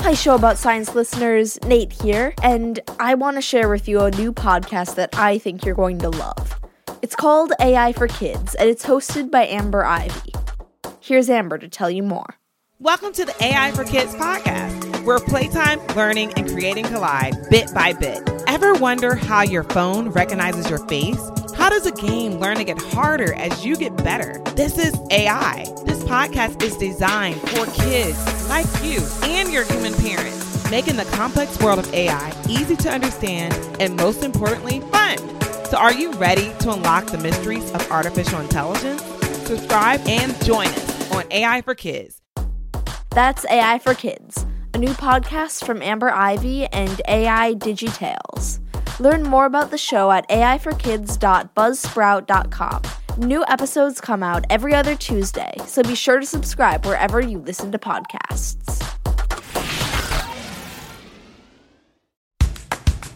Hi, Show About Science listeners. Nate here, and I want to share with you a new podcast that I think you're going to love. It's called AI for Kids, and it's hosted by Amber Ivey. Here's Amber to tell you more. Welcome to the AI for Kids podcast, where playtime, learning, and creating collide bit by bit. Ever wonder how your phone recognizes your face? How does a game learn to get harder as you get better? This is AI. This podcast is designed for kids like you and your human parents, making the complex world of AI easy to understand and, most importantly, fun. So, are you ready to unlock the mysteries of artificial intelligence? Subscribe and join us on AI for Kids. That's AI for Kids, a new podcast from Amber Ivey and AI Digitales. Learn more about the show at aiforkids.buzzsprout.com. New episodes come out every other Tuesday, so be sure to subscribe wherever you listen to podcasts.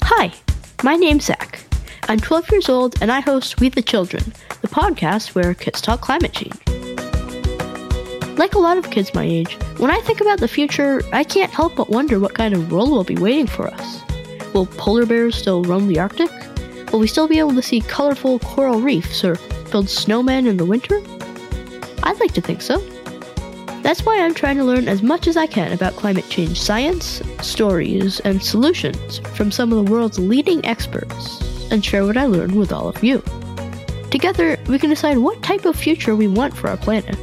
Hi, my name's Zach. I'm 12 years old and I host We the Children, the podcast where kids talk climate change. Like a lot of kids my age, when I think about the future, I can't help but wonder what kind of world will be waiting for us. Will polar bears still roam the Arctic? Will we still be able to see colorful coral reefs or build snowmen in the winter? I'd like to think so. That's why I'm trying to learn as much as I can about climate change science, stories, and solutions from some of the world's leading experts and share what I learned with all of you. Together, we can decide what type of future we want for our planet.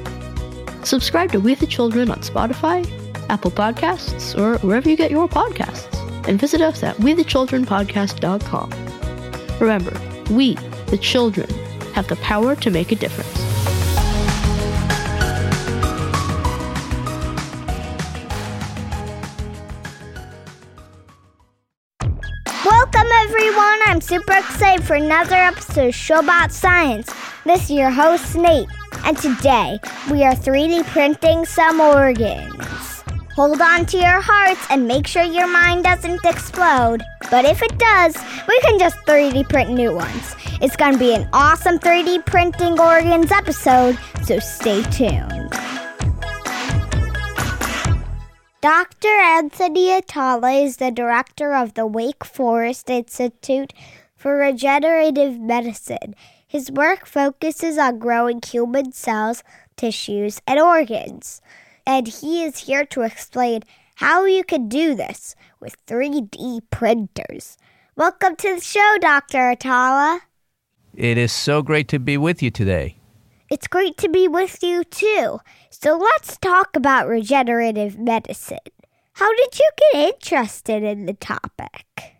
Subscribe to We the Children on Spotify, Apple Podcasts, or wherever you get your podcasts, and visit us at WeTheChildrenPodcast.com. Remember, we, the children, have the power to make a difference. Welcome, everyone. I'm super excited for another episode of Show About Science. This is your host, Nate, and today we are 3D printing some organs. Hold on to your hearts and make sure your mind doesn't explode. But if it does, we can just 3D print new ones. It's going to be an awesome 3D printing organs episode, so stay tuned. Dr. Anthony Atala is the director of the Wake Forest Institute for Regenerative Medicine. His work focuses on growing human cells, tissues, and organs. And he is here to explain how you can do this with 3D printers. Welcome to the show, Dr. Atala. It is so great to be with you today. It's great to be with you too. So let's talk about regenerative medicine. How did you get interested in the topic?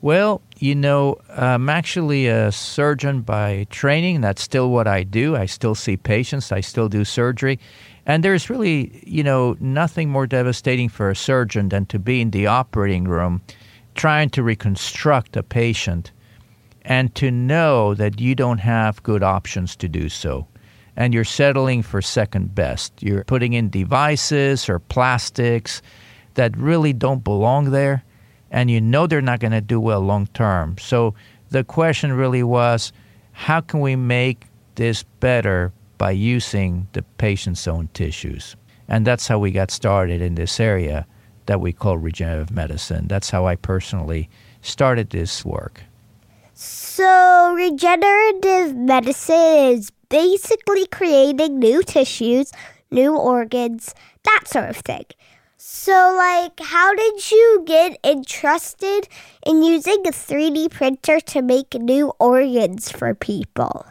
Well, you know, I'm actually a surgeon by training. That's still what I do. I still see patients, I still do surgery. And there's really, you know, nothing more devastating for a surgeon than to be in the operating room trying to reconstruct a patient and to know that you don't have good options to do so. And you're settling for second best. You're putting in devices or plastics that really don't belong there, and you know they're not going to do well long term. So the question really was how can we make this better by using the patient's own tissues? And that's how we got started in this area that we call regenerative medicine. That's how I personally started this work. So, regenerative medicine is basically creating new tissues, new organs, that sort of thing. So, like, how did you get interested in using a 3D printer to make new organs for people?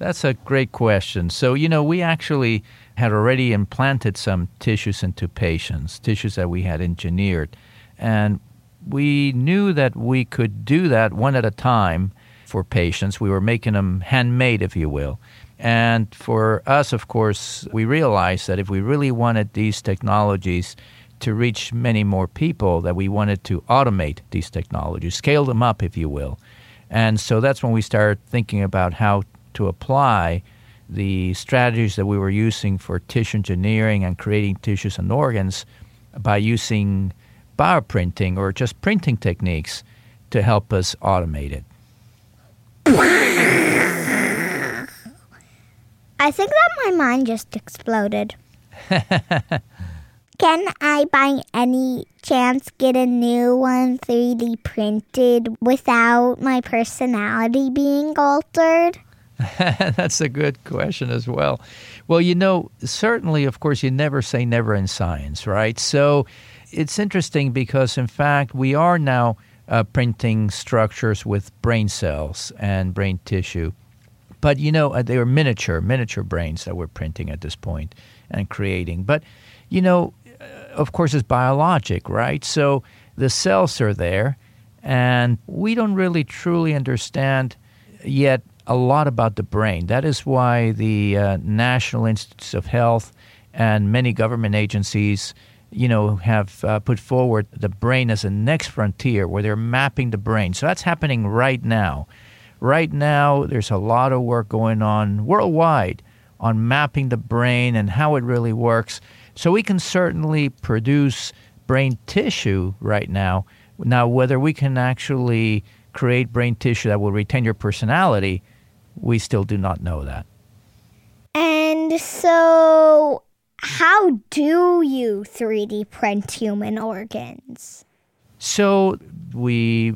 That's a great question. So, you know, we actually had already implanted some tissues into patients, tissues that we had engineered. And we knew that we could do that one at a time for patients. We were making them handmade, if you will. And for us, of course, we realized that if we really wanted these technologies to reach many more people, that we wanted to automate these technologies, scale them up, if you will. And so that's when we started thinking about how to apply the strategies that we were using for tissue engineering and creating tissues and organs by using bioprinting or just printing techniques to help us automate it. I think that my mind just exploded. Can I by any chance get a new one 3D printed without my personality being altered? That's a good question as well. Well, you know, certainly, of course, you never say never in science, right? So it's interesting because, in fact, we are now uh, printing structures with brain cells and brain tissue. But, you know, uh, they are miniature, miniature brains that we're printing at this point and creating. But, you know, uh, of course, it's biologic, right? So the cells are there, and we don't really truly understand yet a lot about the brain. That is why the uh, National Institutes of Health and many government agencies, you know, have uh, put forward the brain as a next frontier where they're mapping the brain. So that's happening right now. Right now, there's a lot of work going on worldwide on mapping the brain and how it really works. So we can certainly produce brain tissue right now. Now, whether we can actually create brain tissue that will retain your personality we still do not know that. And so, how do you 3D print human organs? So, we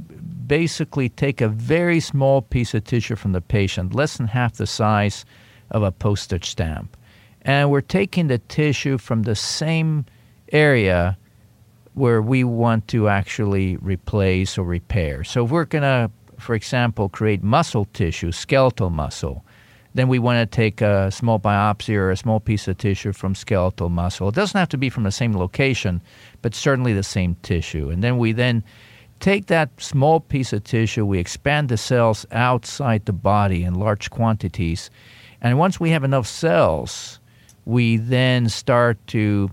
basically take a very small piece of tissue from the patient, less than half the size of a postage stamp. And we're taking the tissue from the same area where we want to actually replace or repair. So, if we're going to for example, create muscle tissue, skeletal muscle, then we want to take a small biopsy or a small piece of tissue from skeletal muscle. It doesn't have to be from the same location, but certainly the same tissue. And then we then take that small piece of tissue, we expand the cells outside the body in large quantities. And once we have enough cells, we then start to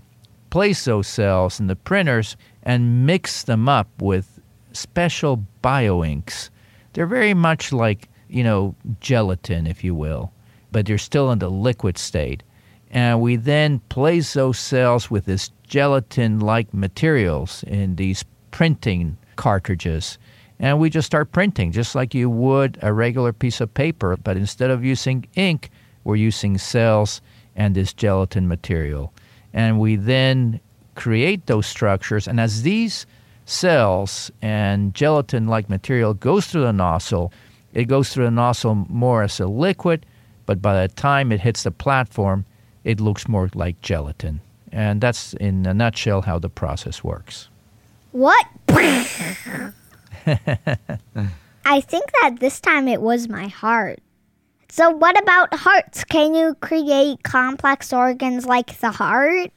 place those cells in the printers and mix them up with special bioinks they're very much like, you know, gelatin, if you will, but they're still in the liquid state. And we then place those cells with this gelatin like materials in these printing cartridges. And we just start printing just like you would a regular piece of paper. But instead of using ink, we're using cells and this gelatin material. And we then create those structures. And as these cells and gelatin like material goes through the nozzle. It goes through the nozzle more as a liquid, but by the time it hits the platform, it looks more like gelatin. And that's in a nutshell how the process works. What? I think that this time it was my heart. So, what about hearts? Can you create complex organs like the heart?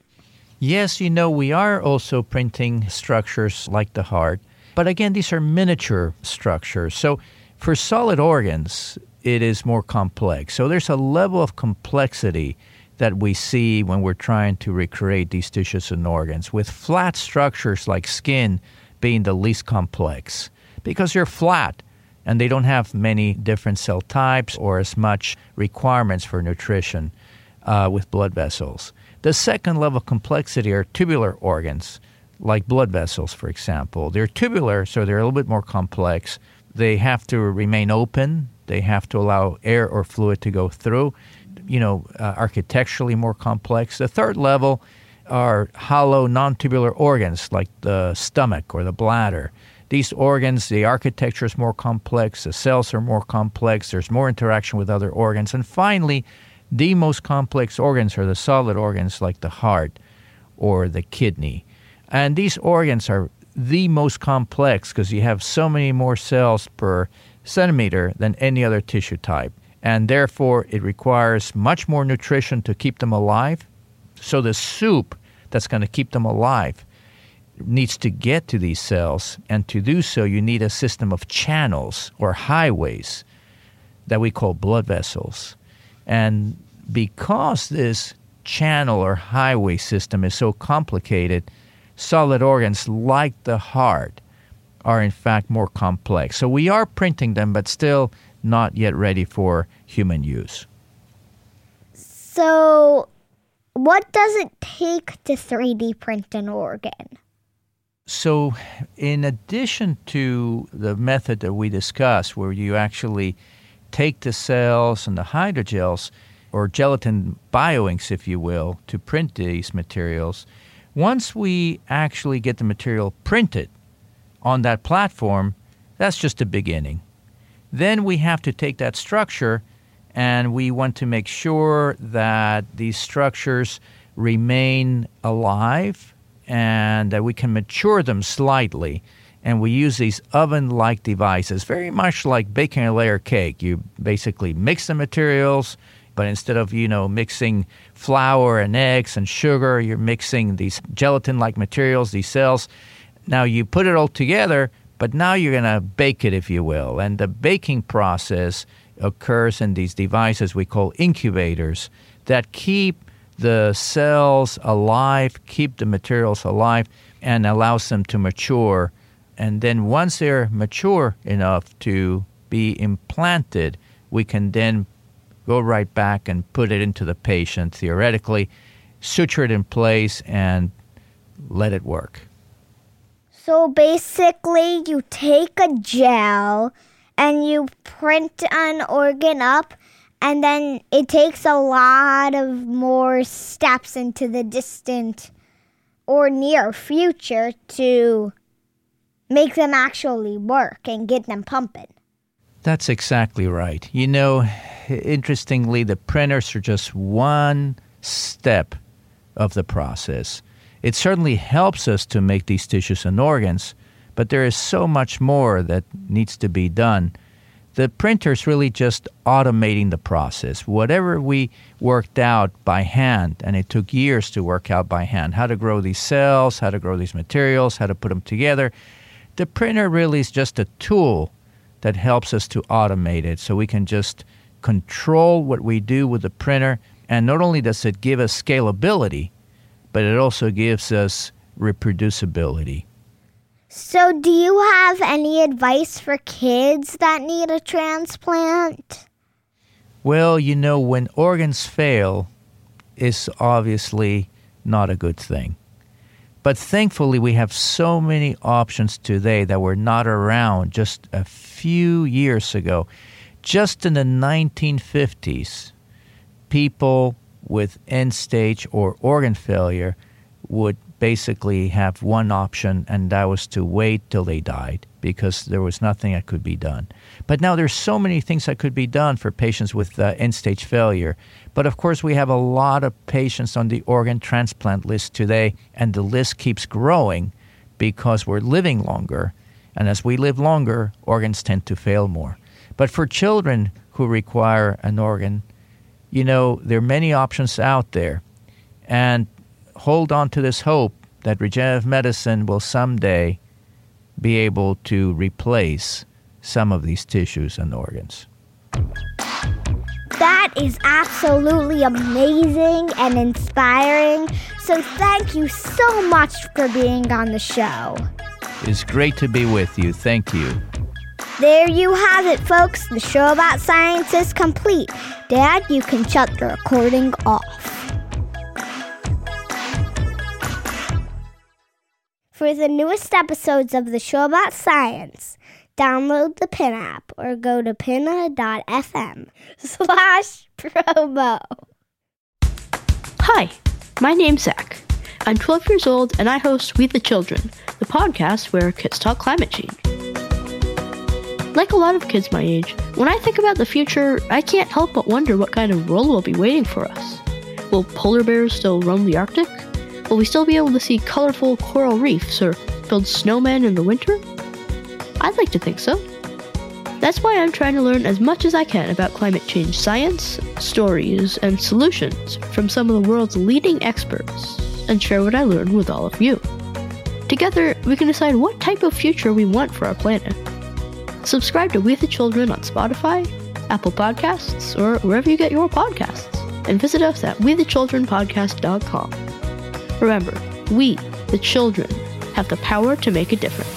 Yes, you know, we are also printing structures like the heart, but again, these are miniature structures. So for solid organs, it is more complex. So there's a level of complexity that we see when we're trying to recreate these tissues and organs, with flat structures like skin being the least complex because they're flat and they don't have many different cell types or as much requirements for nutrition uh, with blood vessels. The second level of complexity are tubular organs, like blood vessels, for example. They're tubular, so they're a little bit more complex. They have to remain open, they have to allow air or fluid to go through, you know, uh, architecturally more complex. The third level are hollow, non tubular organs, like the stomach or the bladder. These organs, the architecture is more complex, the cells are more complex, there's more interaction with other organs. And finally, the most complex organs are the solid organs like the heart or the kidney. And these organs are the most complex because you have so many more cells per centimeter than any other tissue type. And therefore, it requires much more nutrition to keep them alive. So, the soup that's going to keep them alive needs to get to these cells. And to do so, you need a system of channels or highways that we call blood vessels. And because this channel or highway system is so complicated, solid organs like the heart are in fact more complex. So we are printing them, but still not yet ready for human use. So, what does it take to 3D print an organ? So, in addition to the method that we discussed, where you actually take the cells and the hydrogels or gelatin bioinks, if you will, to print these materials, Once we actually get the material printed on that platform, that's just the beginning. Then we have to take that structure and we want to make sure that these structures remain alive and that we can mature them slightly. And we use these oven like devices, very much like baking a layer cake. You basically mix the materials, but instead of, you know, mixing flour and eggs and sugar, you're mixing these gelatin like materials, these cells. Now you put it all together, but now you're going to bake it, if you will. And the baking process occurs in these devices we call incubators that keep the cells alive, keep the materials alive, and allows them to mature. And then once they're mature enough to be implanted, we can then go right back and put it into the patient theoretically, suture it in place, and let it work. So basically, you take a gel and you print an organ up, and then it takes a lot of more steps into the distant or near future to make them actually work and get them pumping. That's exactly right. You know, interestingly, the printers are just one step of the process. It certainly helps us to make these tissues and organs, but there is so much more that needs to be done. The printer's really just automating the process. Whatever we worked out by hand, and it took years to work out by hand how to grow these cells, how to grow these materials, how to put them together. The printer really is just a tool that helps us to automate it so we can just control what we do with the printer. And not only does it give us scalability, but it also gives us reproducibility. So, do you have any advice for kids that need a transplant? Well, you know, when organs fail, it's obviously not a good thing. But thankfully, we have so many options today that were not around just a few years ago. Just in the 1950s, people with end stage or organ failure would basically have one option, and that was to wait till they died because there was nothing that could be done. But now there's so many things that could be done for patients with uh, end stage failure. But of course, we have a lot of patients on the organ transplant list today, and the list keeps growing because we're living longer. And as we live longer, organs tend to fail more. But for children who require an organ, you know, there are many options out there. And hold on to this hope that regenerative medicine will someday be able to replace some of these tissues and organs. That is absolutely amazing and inspiring. So, thank you so much for being on the show. It's great to be with you. Thank you. There you have it, folks. The show about science is complete. Dad, you can shut the recording off. For the newest episodes of the show about science, download the Pinna app or go to pinna.fm slash promo. Hi, my name's Zach. I'm 12 years old and I host We the Children, the podcast where kids talk climate change. Like a lot of kids my age, when I think about the future, I can't help but wonder what kind of world will be waiting for us. Will polar bears still roam the Arctic? Will we still be able to see colorful coral reefs or build snowmen in the winter? I'd like to think so. That's why I'm trying to learn as much as I can about climate change science, stories, and solutions from some of the world's leading experts and share what I learned with all of you. Together, we can decide what type of future we want for our planet. Subscribe to We the Children on Spotify, Apple Podcasts, or wherever you get your podcasts, and visit us at wethechildrenpodcast.com. Remember, we, the children, have the power to make a difference.